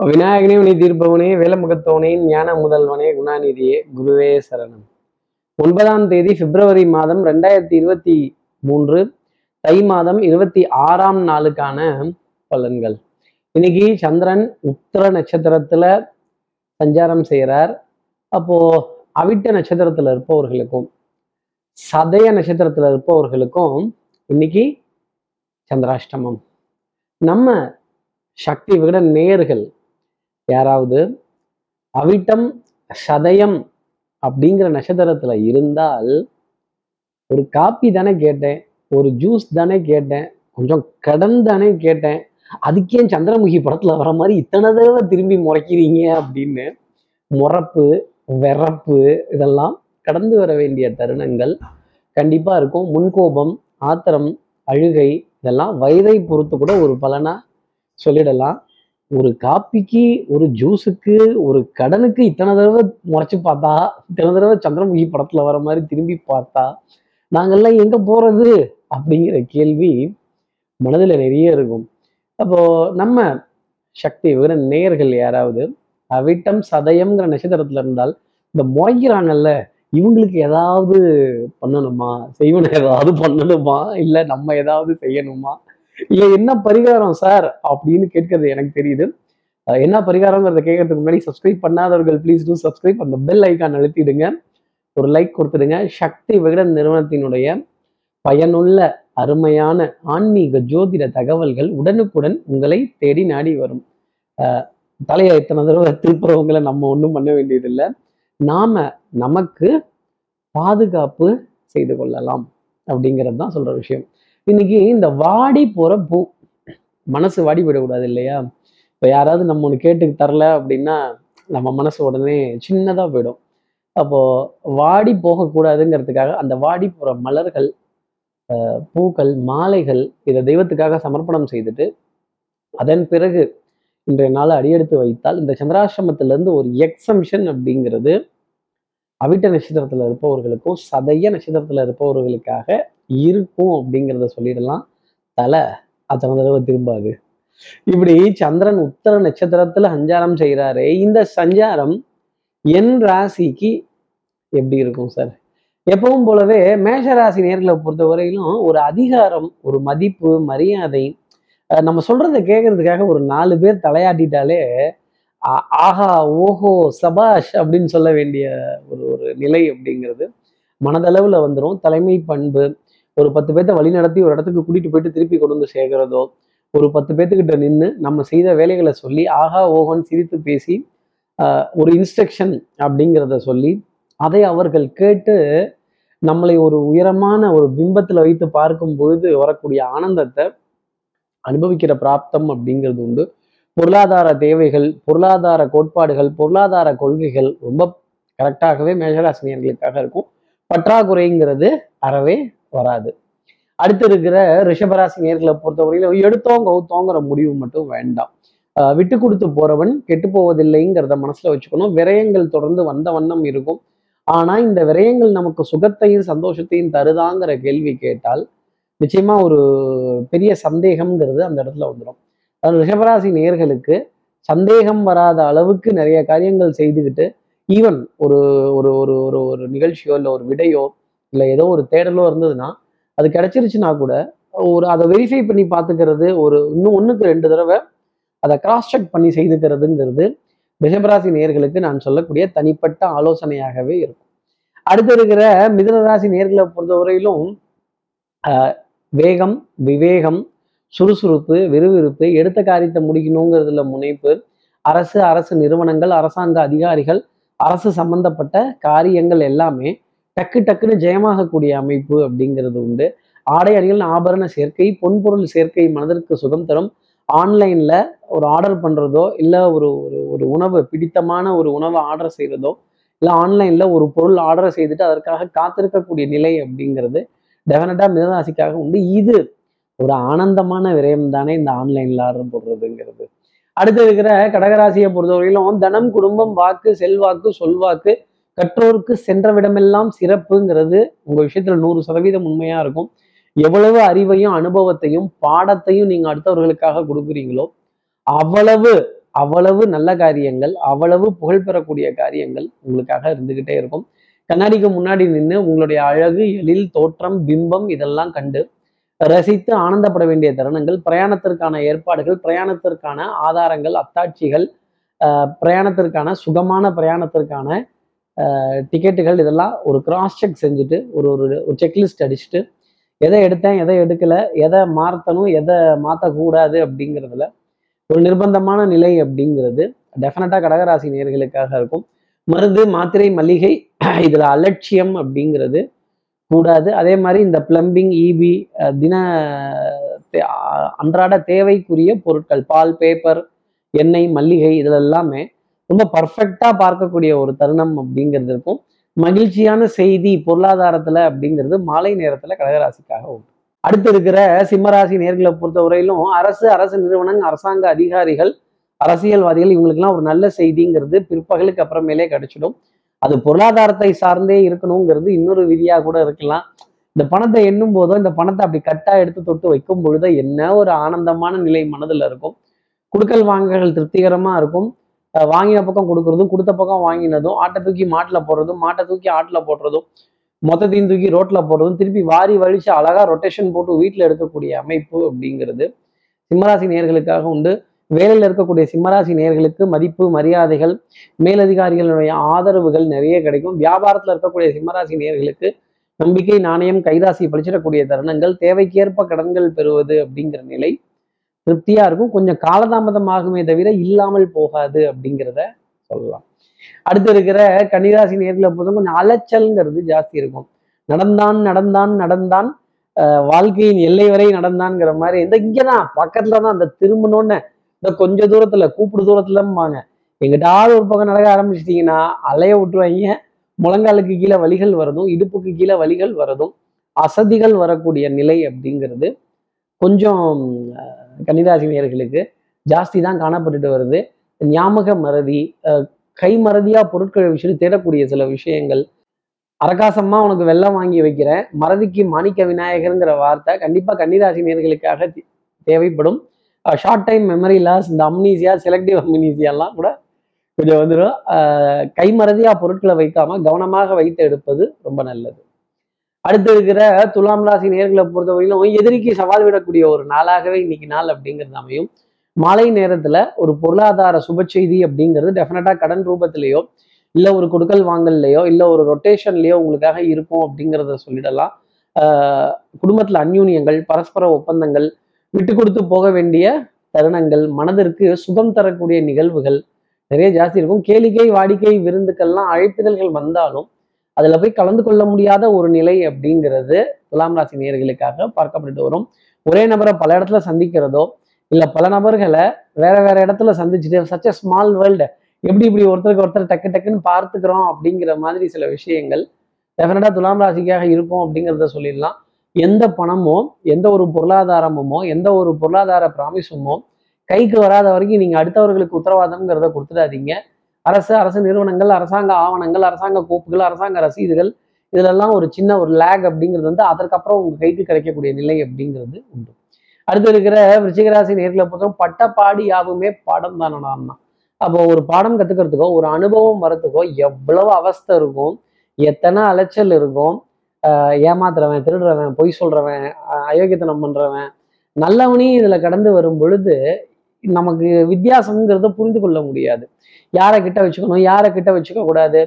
விநாயகனே உனி தீர்ப்பவனே வேலமுகத்தவனே ஞான முதல்வனே குணாநிதியே குருவே சரணம். ஒன்பதாம் தேதி பிப்ரவரி மாதம் ரெண்டாயிரத்தி இருபத்தி மூன்று தை மாதம் இருபத்தி ஆறாம் நாளுக்கான பலன்கள். இன்னைக்கு சந்திரன் உத்திர நட்சத்திரத்துல சஞ்சாரம் செய்கிறார் அப்போ அவிட்ட நட்சத்திரத்துல இருப்பவர்களுக்கும் சதய நட்சத்திரத்துல இருப்பவர்களுக்கும் இன்னைக்கு சந்திராஷ்டமம். நம்ம சக்தி விகட நேர்கள் யாராவது அவிட்டம் சதயம் அப்படிங்கிற நட்சத்திரத்துல இருந்தால் ஒரு காப்பி தானே கேட்டேன் ஒரு ஜூஸ் தானே கேட்டேன் கொஞ்சம் கடன் தானே கேட்டேன் அதுக்கே சந்திரமுகி படத்துல வர மாதிரி இத்தனை தடவை திரும்பி முறைக்கிறீங்க அப்படின்னு முறப்பு வெறப்பு இதெல்லாம் கடந்து வர வேண்டிய தருணங்கள் கண்டிப்பா இருக்கும். முன்கோபம் ஆத்திரம் அழுகை இதெல்லாம் வயதை பொறுத்து கூட ஒரு பலனா சொல்லிடலாம். ஒரு காப்பிக்கு ஒரு ஜூஸுக்கு ஒரு கடனுக்கு இத்தனை தடவை முறைச்சு பார்த்தா இத்தனை தடவை சந்திரமுகி படத்துல வர மாதிரி திரும்பி பார்த்தா நாங்கெல்லாம் எங்க போறது? அப்படிங்கிற கேள்வி மனதுல நிறைய இருக்கும். அப்போ நம்ம சக்தி விவர நேயர்கள் யாராவது அவிட்டம் சதயம்ங்கிற நட்சத்திரத்துல இருந்தால் இந்த முறைக்கிறாங்கல்ல இவங்களுக்கு ஏதாவது பண்ணணுமா? செய்வன ஏதாவது பண்ணணுமா? இல்லை நம்ம ஏதாவது செய்யணுமா? இல்ல என்ன பரிகாரம் சார்? அப்படின்னு கேட்கறது எனக்கு தெரியுது. என்ன பரிகாரங்கிறத கேட்கறதுக்கு முன்னாடி சப்ஸ்கிரைப் பண்ணாதவர்கள் ப்ளீஸ் டூ சப்ஸ்கிரைப் அந்த பெல் ஐக்கான் அழுத்திடுங்க. ஒரு லைக் கொடுத்துடுங்க. சக்தி விகடன் நிறுவனத்தினுடைய பயனுள்ள அருமையான ஆன்மீக ஜோதிட தகவல்கள் உடனுக்குடன் உங்களை தேடி நாடி வரும். தலையை இத்தனை தடவை திருப்புறவங்களை நம்ம ஒன்றும் பண்ண வேண்டியதில்லை. நாம நமக்கு பாதுகாப்பு செய்து கொள்ளலாம். அப்படிங்கிறது தான் சொல்ற விஷயம். இன்னைக்கு இந்த வாடி போற பூ மனசு வாடி போயிடக்கூடாது இல்லையா? இப்போ யாராவது நம்ம ஒன்று கேட்டு தரல அப்படின்னா நம்ம மனசு உடனே சின்னதாக போயிடும். அப்போ வாடி போகக்கூடாதுங்கிறதுக்காக அந்த வாடி போற மலர்கள் பூக்கள் மாலைகள் இதை தெய்வத்துக்காக சமர்ப்பணம் செய்துட்டு அதன் பிறகு இன்றைய நாளை அடியெடுத்து வைத்தால் இந்த சந்திராசிரமத்திலேருந்து ஒரு எக்ஸம்ஷன் அப்படிங்கிறது அவிட்ட நட்சத்திரத்தில் இருப்பவர்களுக்கும் சதைய நட்சத்திரத்தில் இருப்பவர்களுக்காக இருக்கும் அப்படிங்கிறத சொல்லிடலாம். தலை அத்தனை தடவை திரும்பாது. இப்படி சந்திரன் உத்தர நட்சத்திரத்துல சஞ்சாரம் செய்கிறாரு இந்த சஞ்சாரம் என் ராசிக்கு எப்படி இருக்கும் சார்? எப்பவும் போலவே மேஷ ராசி நேர்களை பொறுத்தவரையிலும் ஒரு அதிகாரம் ஒரு மதிப்பு மரியாதை நம்ம சொல்றதை கேட்கறதுக்காக ஒரு நாலு பேர் தலையாட்டிட்டாலே ஆ- ஆஹா ஓஹோ சபாஷ் அப்படின்னு சொல்ல வேண்டிய ஒரு ஒரு நிலை அப்படிங்கிறது மனதளவுல வந்துடும் தலைமை பண்பு ஒரு பத்து பேர்த்த வழி நடத்தி ஒரு இடத்துக்கு கூட்டிட்டு போயிட்டு திருப்பி கொண்டு வந்து சேர்க்கிறதோ ஒரு பத்து பேர்த்துக்கிட்ட நின்று நம்ம செய்த வேலைகளை சொல்லி ஆஹா ஓஹோன்னு சிரித்து பேசி ஆஹ், ஒரு இன்ஸ்ட்ரக்ஷன் அப்படிங்கிறத சொல்லி அதை அவர்கள் கேட்டு நம்மளை ஒரு உயரமான ஒரு பிம்பத்தில் வைத்து பார்க்கும் பொழுது வரக்கூடிய ஆனந்தத்தை அனுபவிக்கிற பிராப்தம் அப்படிங்கிறது உண்டு. பொருளாதார தேவைகள் பொருளாதார கோட்பாடுகள் பொருளாதார கொள்கைகள் ரொம்ப கரெக்டாகவே மேஷராசினியர்களுக்காக இருக்கும். பற்றாக்குறைங்கிறது அறவே வராது. அடுத்து இருக்கிற ரிஷபராசி நேர்களை பொறுத்தவரையில எடுத்தோம் கவுத்தோங்கிற முடிவு மட்டும் வேண்டாம். ஆஹ் விட்டு கொடுத்து போறவன் கெட்டு போவதில்லைங்கிறத மனசுல வச்சுக்கணும். விரயங்கள் தொடர்ந்து வந்த வண்ணம் இருக்கும். ஆனா இந்த விரயங்கள் நமக்கு சுகத்தையும் சந்தோஷத்தையும் தருதாங்கிற கேள்வி கேட்டால் நிச்சயமா ஒரு பெரிய சந்தேகம்ங்கிறது அந்த இடத்துல வந்துடும் அதாவது ரிஷபராசி நேர்களுக்கு சந்தேகம் வராத அளவுக்கு நிறைய காரியங்கள் செய்துக்கிட்டு ஈவன் ஒரு ஒரு ஒரு ஒரு ஒரு நிகழ்ச்சியோ இல்லை ஒரு விடையோ இல்லை ஏதோ ஒரு தேடலோ இருந்ததுன்னா அது கிடைச்சிருச்சுன்னா கூட ஒரு அதை வெரிஃபை பண்ணி பார்த்துக்கிறது ஒரு இன்னும் ஒன்றுக்கு ரெண்டு தடவை அதை கிராஸ் செக் பண்ணி செய்துக்கிறதுங்கிறது ரிஷபராசி நேர்களுக்கு நான் சொல்லக்கூடிய தனிப்பட்ட ஆலோசனையாகவே இருக்கும். அடுத்து இருக்கிற மிதனராசி நேர்களை பொறுத்தவரையிலும் வேகம் விவேகம் சுறுசுறுப்பு விறுவிறுப்பு எடுத்த காரியத்தை முடிக்கணுங்கிறதுல முனைப்பு அரசு அரசு நிறுவனங்கள் அரசாங்க அதிகாரிகள் அரசு சம்பந்தப்பட்ட காரியங்கள் எல்லாமே டக்கு டக்குன்னு ஜெயமாகக்கூடிய அமைப்பு அப்படிங்கிறது உண்டு. ஆடை அணிகள் ஆபரண சேர்க்கை பொன்பொருள் சேர்க்கை மனதிற்கு சுகம் தரும். ஆன்லைன்ல ஒரு ஆர்டர் பண்றதோ இல்லை ஒரு ஒரு ஒரு உணவு பிடித்தமான ஒரு உணவை ஆர்டர் செய்யறதோ இல்லை ஆன்லைன்ல ஒரு பொருள் ஆர்டர் செய்துட்டு அதற்காக காத்திருக்கக்கூடிய நிலை அப்படிங்கிறது டெஃபினட்டா மிதராசிக்காக உண்டு. இது ஒரு ஆனந்தமான விரயம் தானே இந்த ஆன்லைன்ல ஆர்டர் போடுறதுங்கிறது. அடுத்து இருக்கிற கடகராசியை பொறுத்தவரையிலும் தனம் குடும்பம் வாக்கு செல்வாக்கு சொல்வாக்கு கற்றோருக்கு சென்றவிடமெல்லாம் சிறப்புங்கிறது உங்க விஷயத்துல நூறு சதவீதம் உண்மையா இருக்கும். எவ்வளவு அறிவையும் அனுபவத்தையும் பாடத்தையும் நீங்க அடுத்தவர்களுக்காக கொடுக்குறீங்களோ அவ்வளவு அவ்வளவு நல்ல காரியங்கள் அவ்வளவு புகழ் பெறக்கூடிய காரியங்கள் உங்களுக்காக இருந்துகிட்டே இருக்கும். கண்ணாடிக்கு முன்னாடி நின்று உங்களுடைய அழகு எழில் தோற்றம் பிம்பம் இதெல்லாம் கண்டு ரசித்து ஆனந்தப்பட வேண்டிய தருணங்கள் பிரயாணத்திற்கான ஏற்பாடுகள் பிரயாணத்திற்கான ஆதாரங்கள் அத்தாட்சிகள் பிரயாணத்திற்கான சுகமான பிரயாணத்திற்கான டிக்கெட்டுகள் இதெல்லாம் ஒரு கிராஸ் செக் செஞ்சுட்டு ஒரு ஒரு ஒரு செக்லிஸ்ட் அடிச்சுட்டு எதை எடுத்தேன் எதை எடுக்கலை எதை மாற்றணும் எதை மாற்றக்கூடாது அப்படிங்கிறதுல ஒரு நிர்பந்தமான நிலை அப்படிங்கிறது டெஃபினட்டாக கடகராசி நேர்களுக்காக இருக்கும். மருந்து மாத்திரை மளிகை இதில் அலட்சியம் அப்படிங்கிறது கூடாது. அதே மாதிரி இந்த பிளம்பிங் ஈபி தின அன்றாட தேவைக்குரிய பொருட்கள் பால் பேப்பர் எண்ணெய் மல்லிகை இதில் எல்லாமே ரொம்ப பர்ஃபெக்டாக பார்க்கக்கூடிய ஒரு தருணம் அப்படிங்கிறது இருக்கும். மகிழ்ச்சியான செய்தி பொருளாதாரத்துல அப்படிங்கிறது மாலை நேரத்துல கடகராசிக்காக உண்டு. அடுத்து இருக்கிற சிம்மராசி நேர்களை பொறுத்தவரையிலும் அரசு அரசு நிறுவனங்கள் அரசாங்க அதிகாரிகள் அரசியல்வாதிகள் இவங்களுக்கெல்லாம் ஒரு நல்ல செய்திங்கிறது பிற்பகலுக்கு அப்புறமேலே கிடைச்சிடும். அது பொருளாதாரத்தை சார்ந்தே இருக்கணுங்கிறது இன்னொரு விதியாக கூட இருக்கலாம். இந்த பணத்தை எண்ணும் போதோ இந்த பணத்தை அப்படி கட்டா எடுத்து தொட்டு வைக்கும் பொழுதோ என்ன ஒரு ஆனந்தமான நிலை மனதில் இருக்கும். குடுக்கல் வாங்கல்கள் திருப்திகரமா இருக்கும். வாங்கின பக்கம் கொடுக்குறதும் கொடுத்த பக்கம் வாங்கினதும் ஆட்டை தூக்கி மாட்டில் போடுறதும் மாட்டை தூக்கி ஆட்டில் போடுறதும் மொத்தத்தையும் தூக்கி ரோட்டில் போடுறதும் திருப்பி வாரி வலிச்சு அழகாக ரொட்டேஷன் போட்டு வீட்டில் எடுக்கக்கூடிய அமைப்பு அப்படிங்கிறது சிம்மராசி நேர்களுக்காக உண்டு. வேலையில் இருக்கக்கூடிய சிம்மராசி நேர்களுக்கு மதிப்பு மரியாதைகள் மேலதிகாரிகளுடைய ஆதரவுகள் நிறைய கிடைக்கும். வியாபாரத்தில் இருக்கக்கூடிய சிம்மராசி நேர்களுக்கு நம்பிக்கை நாணயம் கைராசி பழிச்சிடக்கூடிய தருணங்கள் தேவைக்கேற்ப கடன்கள் பெறுவது அப்படிங்கிற நிலை திருப்தியா இருக்கும். கொஞ்சம் காலதாமதம் ஆகுமே தவிர இல்லாமல் போகாது அப்படிங்கிறத சொல்லலாம். அடுத்து இருக்கிற கன்னிராசி நேரில் போதும் கொஞ்சம் அலைச்சல்ங்கிறது ஜாஸ்தி இருக்கும். நடந்தான் நடந்தான் நடந்தான் வாழ்க்கையின் எல்லை வரை நடந்தான்ங்கிற மாதிரி இந்த இங்கதான் பக்கத்துல தான் அந்த திரும்பணும்னு இந்த கொஞ்ச தூரத்துல கூப்பிடு தூரத்துலம்பாங்க. எங்கிட்டாவது ஒரு பக்கம் நடக்க ஆரம்பிச்சிட்டிங்கன்னா அலைய விட்டுருவாங்க. முழங்காலுக்கு கீழே வலிகள் வரதும் இடுப்புக்கு கீழே வலிகள் வரதும் அசதிகள் வரக்கூடிய நிலை அப்படிங்கிறது கொஞ்சம் கன்னிராசினியர்களுக்கு ஜாஸ்தி தான் காணப்பட்டுட்டு வருது. ஞாபக மறதி கை பொருட்களை விஷயம் தேடக்கூடிய சில விஷயங்கள். அரகாசமாக உனக்கு வெள்ளம் வாங்கி வைக்கிறேன். மறதிக்கு மாணிக்க விநாயகருங்கிற வார்த்தை கண்டிப்பாக கன்னிராசி நேர்களுக்காக தேவைப்படும். ஷார்ட் டைம் மெமரி லாஸ் இந்த அம்னீசியா செலக்டிவ் அம்னீசியாலாம் கூட கொஞ்சம் வந்துடும் கைமறதியாக பொருட்களை வைக்காமல் கவனமாக வைத்து எடுப்பது ரொம்ப நல்லது. அடுத்து இருக்கிற துலாம் ராசி நேர்களை பொறுத்தவரையிலும் எதிரிக்கு சவால் விடக்கூடிய ஒரு நாளாகவே இன்னைக்கு நாள் அப்படிங்கிறது அமையும். மாலை நேரத்துல ஒரு பொருளாதார சுப செய்தி அப்படிங்கிறது டெஃபினட்டா கடன் ரூபத்திலேயோ இல்ல ஒரு கொடுக்கல் வாங்கல்லையோ இல்ல ஒரு ரொட்டேஷன்லயோ உங்களுக்காக இருக்கும் அப்படிங்கிறத சொல்லிடலாம். குடும்பத்துல அந்யூன்யங்கள் பரஸ்பர ஒப்பந்தங்கள் விட்டு கொடுத்து போக வேண்டிய தருணங்கள் மனதிற்கு சுகம் தரக்கூடிய நிகழ்வுகள் நிறைய ஜாஸ்தி இருக்கும். கேளிக்கை வாடிக்கை விருந்துக்கள்லாம் அழைப்புதல்கள் வந்தாலும் அதுல போய் கலந்து கொள்ள முடியாத ஒரு நிலை அப்படிங்கிறது துலாம் ராசி நேர்களுக்காக பார்க்கப்பட்டு வரும். ஒரே நபரை பல இடத்துல சந்திக்கிறதோ இல்ல பல நபர்களை வேற வேற இடத்துல சந்திச்சுட்டு சச் அ ஸ்மால் வேர்ல்டு எப்படி இப்படி ஒருத்தருக்கு ஒருத்தர் டக்கு டக்குன்னு பார்த்துக்கிறோம் அப்படிங்கிற மாதிரி சில விஷயங்கள் டெஃபினட்டா துலாம் ராசிக்காக இருக்கும் அப்படிங்கிறத சொல்லிடலாம். எந்த பணமோ எந்த ஒரு பொருளாதாரமுமோ எந்த ஒரு பொருளாதார பிராமிசுமோ கைக்கு வராத வரைக்கும் நீங்க அடுத்தவர்களுக்கு உத்தரவாதம்ங்கிறத கொடுத்துடாதீங்க. அரசு அரசு நிறுவனங்கள் அரசாங்க ஆவணங்கள் அரசாங்க கோப்புகள் அரசாங்க ரசீதுகள் இதிலெல்லாம் ஒரு சின்ன ஒரு லேக் அப்படிங்கிறது வந்து அதற்கப்புறம் உங்க கைக்கு கிடைக்கக்கூடிய நிலை அப்படிங்கிறது உண்டு. அடுத்து இருக்கிற விருச்சிகராசி நேர்களை பொறுத்தவரை பட்டப்பாடி யாவுமே பாடம் தானடான்னா அப்போ ஒரு பாடம் கத்துக்கிறதுக்கோ ஒரு அனுபவம் வரத்துக்கோ எவ்வளவு அவஸ்தை இருக்கும் எத்தனை அலைச்சல் இருக்கும் ஏமாத்துறவன் திருடுறவன் பொய் சொல்றவன் அயோக்கியத்தனம் பண்றவன் நல்லவனையும் இதுல கடந்து வரும் பொழுது நமக்கு வித்தியாசம்ங்கிறத புரிந்து கொள்ள முடியாது. யாரை கிட்ட வச்சுக்கணும் யாரை கிட்ட வச்சுக்க கூடாது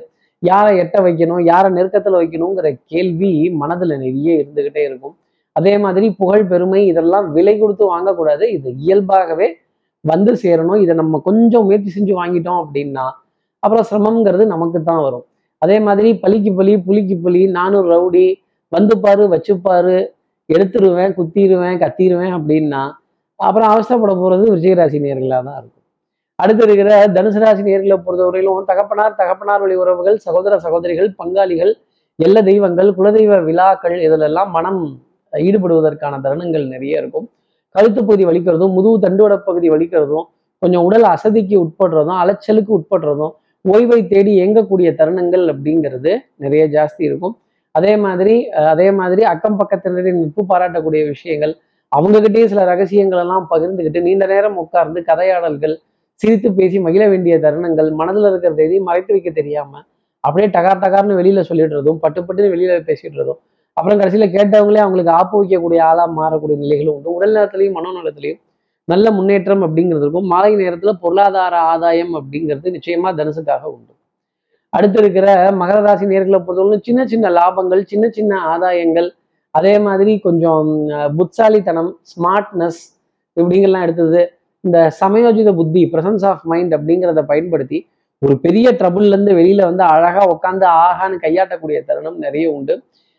யாரை எட்ட வைக்கணும் யாரை நெருக்கத்தில் வைக்கணுங்கிற கேள்வி மனதில் நிறைய இருந்துக்கிட்டே இருக்கும். அதே மாதிரி புகழ் பெருமை இதெல்லாம் விலை கொடுத்து வாங்கக்கூடாது. இது இயல்பாகவே வந்து சேரணும். இதை நம்ம கொஞ்சம் முயற்சி செஞ்சு வாங்கிட்டோம் அப்படின்னா அப்புறம் சிரமங்கிறது நமக்கு தான் வரும். அதே மாதிரி பலிக்கு பலி புலிக்கு புலி நானும் ரவுடி வந்துப்பாரு வச்சுப்பாரு எடுத்துருவேன் குத்திடுவேன் கத்திடுவேன் அப்படின்னா அப்புறம் அவசரப்பட போறது விஜயராசி நேர்களாக தான் இருக்கும். அடுத்து இருக்கிற தனுசு ராசி நேர்களை பொறுத்தவரையிலும் தகப்பனார் தகப்பனார் வழி உறவுகள் சகோதர சகோதரிகள் பங்காளிகள் எல்ல தெய்வங்கள் குலதெய்வ விழாக்கள் இதிலெல்லாம் மனம் ஈடுபடுவதற்கான தருணங்கள் நிறைய இருக்கும். கழுத்து பகுதி வலிக்கிறதும் முதுகு தண்டுவட பகுதி வலிக்கிறதும் கொஞ்சம் உடல் அசதிக்கு உட்படுறதும் அலைச்சலுக்கு உட்படுறதும் ஓய்வை தேடி இயங்கக்கூடிய தருணங்கள் அப்படிங்கிறது நிறைய ஜாஸ்தி இருக்கும். அதே மாதிரி அதே மாதிரி அக்கம் பக்கத்தினரின் நட்பு பாராட்டக்கூடிய விஷயங்கள் அவங்ககிட்டயே சில ரகசியங்கள் எல்லாம் பகிர்ந்துக்கிட்டு நீண்ட நேரம் உட்கார்ந்து கதையாடல்கள் சிரித்து பேசி மகிழ வேண்டிய தருணங்கள் மனதில் இருக்கிற எதையும் மறைத்து வைக்க தெரியாம அப்படியே டகார் டகார்னு வெளியில சொல்லிடுறதும் பட்டு பட்டுன்னு வெளியில பேசிடுறதும் அப்புறம் கடைசியில கேட்டவங்களே அவங்களுக்கு ஆப்பு வைக்கக்கூடிய ஆளா மாறக்கூடிய நிலைகளும் உண்டு. உடல் நலத்திலையும் மனோநலத்திலையும் நல்ல முன்னேற்றம் அப்படிங்கிறதுக்கும் மாலை நேரத்துல பொருளாதார ஆதாயம் அப்படிங்கிறது நிச்சயமா தனுசுக்காக உண்டு. அடுத்து இருக்கிற மகர ராசி நேர்களை பொறுத்தவரை சின்ன சின்ன லாபங்கள் சின்ன சின்ன ஆதாயங்கள் அதே மாதிரி கொஞ்சம் புத்தாலித்தனம் ஸ்மார்ட்னஸ் இப்படிங்கெல்லாம் எடுத்தது. இந்த சமயோஜித புத்தி பிரசன்ஸ் ஆஃப் மைண்ட் அப்படிங்கிறத பயன்படுத்தி ஒரு பெரிய ட்ரபுள்லேருந்து வெளியில் வந்து அழகாக உட்காந்து ஆகான்னு கையாட்டக்கூடிய தருணம் நிறைய உண்டு.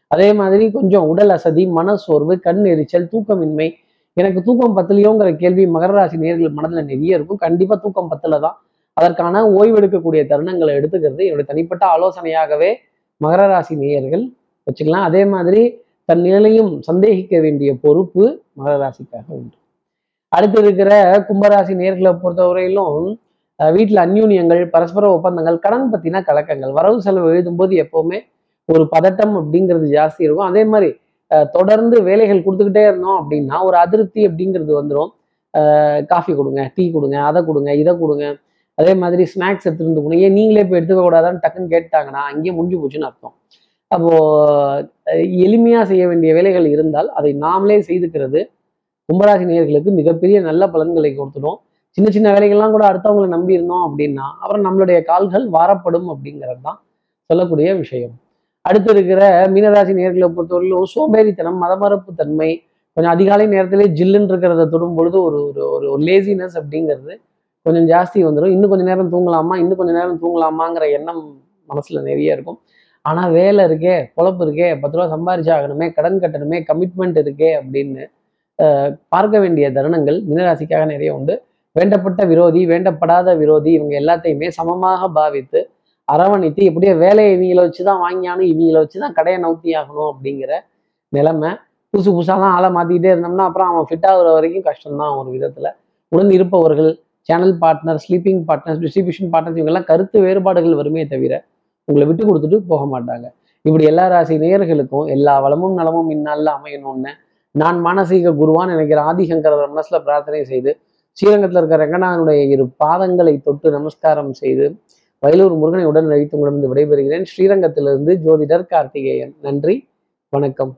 அதே மாதிரி கொஞ்சம் உடல் அசதி மனசோர்வு கண் எரிச்சல் தூக்கமின்மை. எனக்கு தூக்கம் பத்தலையோங்கிற கேள்வி மகர ராசி நேர்கள் மனதில் நிறைய இருக்கும். கண்டிப்பாக தூக்கம் பத்தல தான். அதற்கான ஓய்வெடுக்கக்கூடிய தருணங்களை எடுத்துக்கிறது என்னுடைய தனிப்பட்ட ஆலோசனையாகவே மகர ராசி நேயர்கள் வச்சுக்கலாம். அதே மாதிரி தன் நிலையும் சந்தேகிக்க வேண்டிய பொறுப்பு மகர ராசிக்காக உண்டு. அடுத்து இருக்கிற கும்பராசி நேர்களை பொறுத்தவரையிலும் வீட்டில் வீட்டுல அந்யூன்யங்கள் பரஸ்பர ஒப்பந்தங்கள் கடன் பத்தின கலக்கங்கள் வரவு செலவு எழுதும்போது எப்போவுமே ஒரு பதட்டம் அப்படிங்கிறது ஜாஸ்தி இருக்கும். அதே மாதிரி தொடர்ந்து வேலைகள் கொடுத்துக்கிட்டே இருந்தோம் அப்படின்னா ஒரு அதிருப்தி அப்படிங்கிறது வந்துடும் காஃபி கொடுங்க டீ கொடுங்க அதை கொடுங்க இதை கொடுங்க. அதே மாதிரி ஸ்நாக்ஸ் எடுத்துட்டு வந்து கொடுங்க. ஏன் நீங்களே போய் எடுத்துக்க கூடாதான்னு டக்குன்னு கேட்டாங்கன்னா அங்கேயே முடிஞ்சு போச்சுன்னு அர்த்தம். அப்போ எளிமையாக எளிமையா செய்ய வேண்டிய வேலைகள் இருந்தால் அதை நாமளே செய்துக்கிறது கும்பராசி நேயர்களுக்கு மிகப்பெரிய நல்ல பலன்களை கொடுத்துடும். சின்ன சின்ன வேலைகள்லாம் கூட அடுத்தவங்களை நம்பி இருந்தோம் அப்படின்னா அப்புறம் நம்மளுடைய கால்கள் வாரப்படும் அப்படிங்கிறது தான் சொல்லக்கூடிய விஷயம். அடுத்து இருக்கிற மீனராசி நேர்களை பொறுத்தவரையிலும் சோம்பேறித்தனம் மதமறுப்பு தன்மை கொஞ்சம் அதிகாலை நேரத்திலே ஜில்லுன்னு இருக்கிறத தொடும் பொழுது ஒரு ஒரு ஒரு ஒரு லேசினஸ் அப்படிங்கிறது கொஞ்சம் ஜாஸ்தி வந்துடும் இன்னும் கொஞ்சம் நேரம் தூங்கலாமா? இன்னும் கொஞ்சம் நேரம் தூங்கலாமாங்கிற எண்ணம் மனசில் நிறைய இருக்கும். ஆனால் வேலை இருக்கே பொழப்பு இருக்கே பத்து ரூபா சம்பாரிச்சாகணுமே கடன் கட்டணுமே கமிட்மெண்ட் இருக்கே அப்படின்னு பார்க்க வேண்டிய தருணங்கள் மீனராசிக்காக நிறைய உண்டு. வேண்டப்பட்ட விரோதி வேண்டப்படாத விரோதி இவங்க எல்லாத்தையுமே சமமாக பாவித்து அரவணைத்து எப்படியோ வேலையை இவங்கள வச்சு தான் வாங்கியானும் இவங்கள வச்சு தான் கடையை நோக்கி ஆகணும் அப்படிங்கிற நிலைமை புதுசு புதுசாலாம் ஆளை மாற்றிக்கிட்டே இருந்தோம்னா அப்புறம் அவன் ஃபிட் ஆகுற வரைக்கும் கஷ்டம்தான் ஒரு விதத்தில். உடன் இருப்பவர்கள் channel partner sleeping partners distribution partners இவங்கெல்லாம் கருத்து வேறுபாடுகள் வருமே தவிர உங்களை விட்டு கொடுத்துட்டு போக மாட்டாங்க. இப்படி எல்லா ராசி நேயர்களுக்கும் எல்லா வளமும் நலமும் இந்நாளில் அமையணும்னு நான் மானசீக குருவான் நினைக்கிற ஆதிசங்கர மனசுல பிரார்த்தனை செய்து ஸ்ரீரங்கத்தில் இருக்கிற ரங்கநாதனுடைய இரு பாதங்களை தொட்டு நமஸ்காரம் செய்து வயலூர் முருகனை உடன் அழைத்து உங்களிடம் விடைபெறுகிறேன். ஸ்ரீரங்கத்திலிருந்து ஜோதிடர் கார்த்திகேயன். நன்றி வணக்கம்.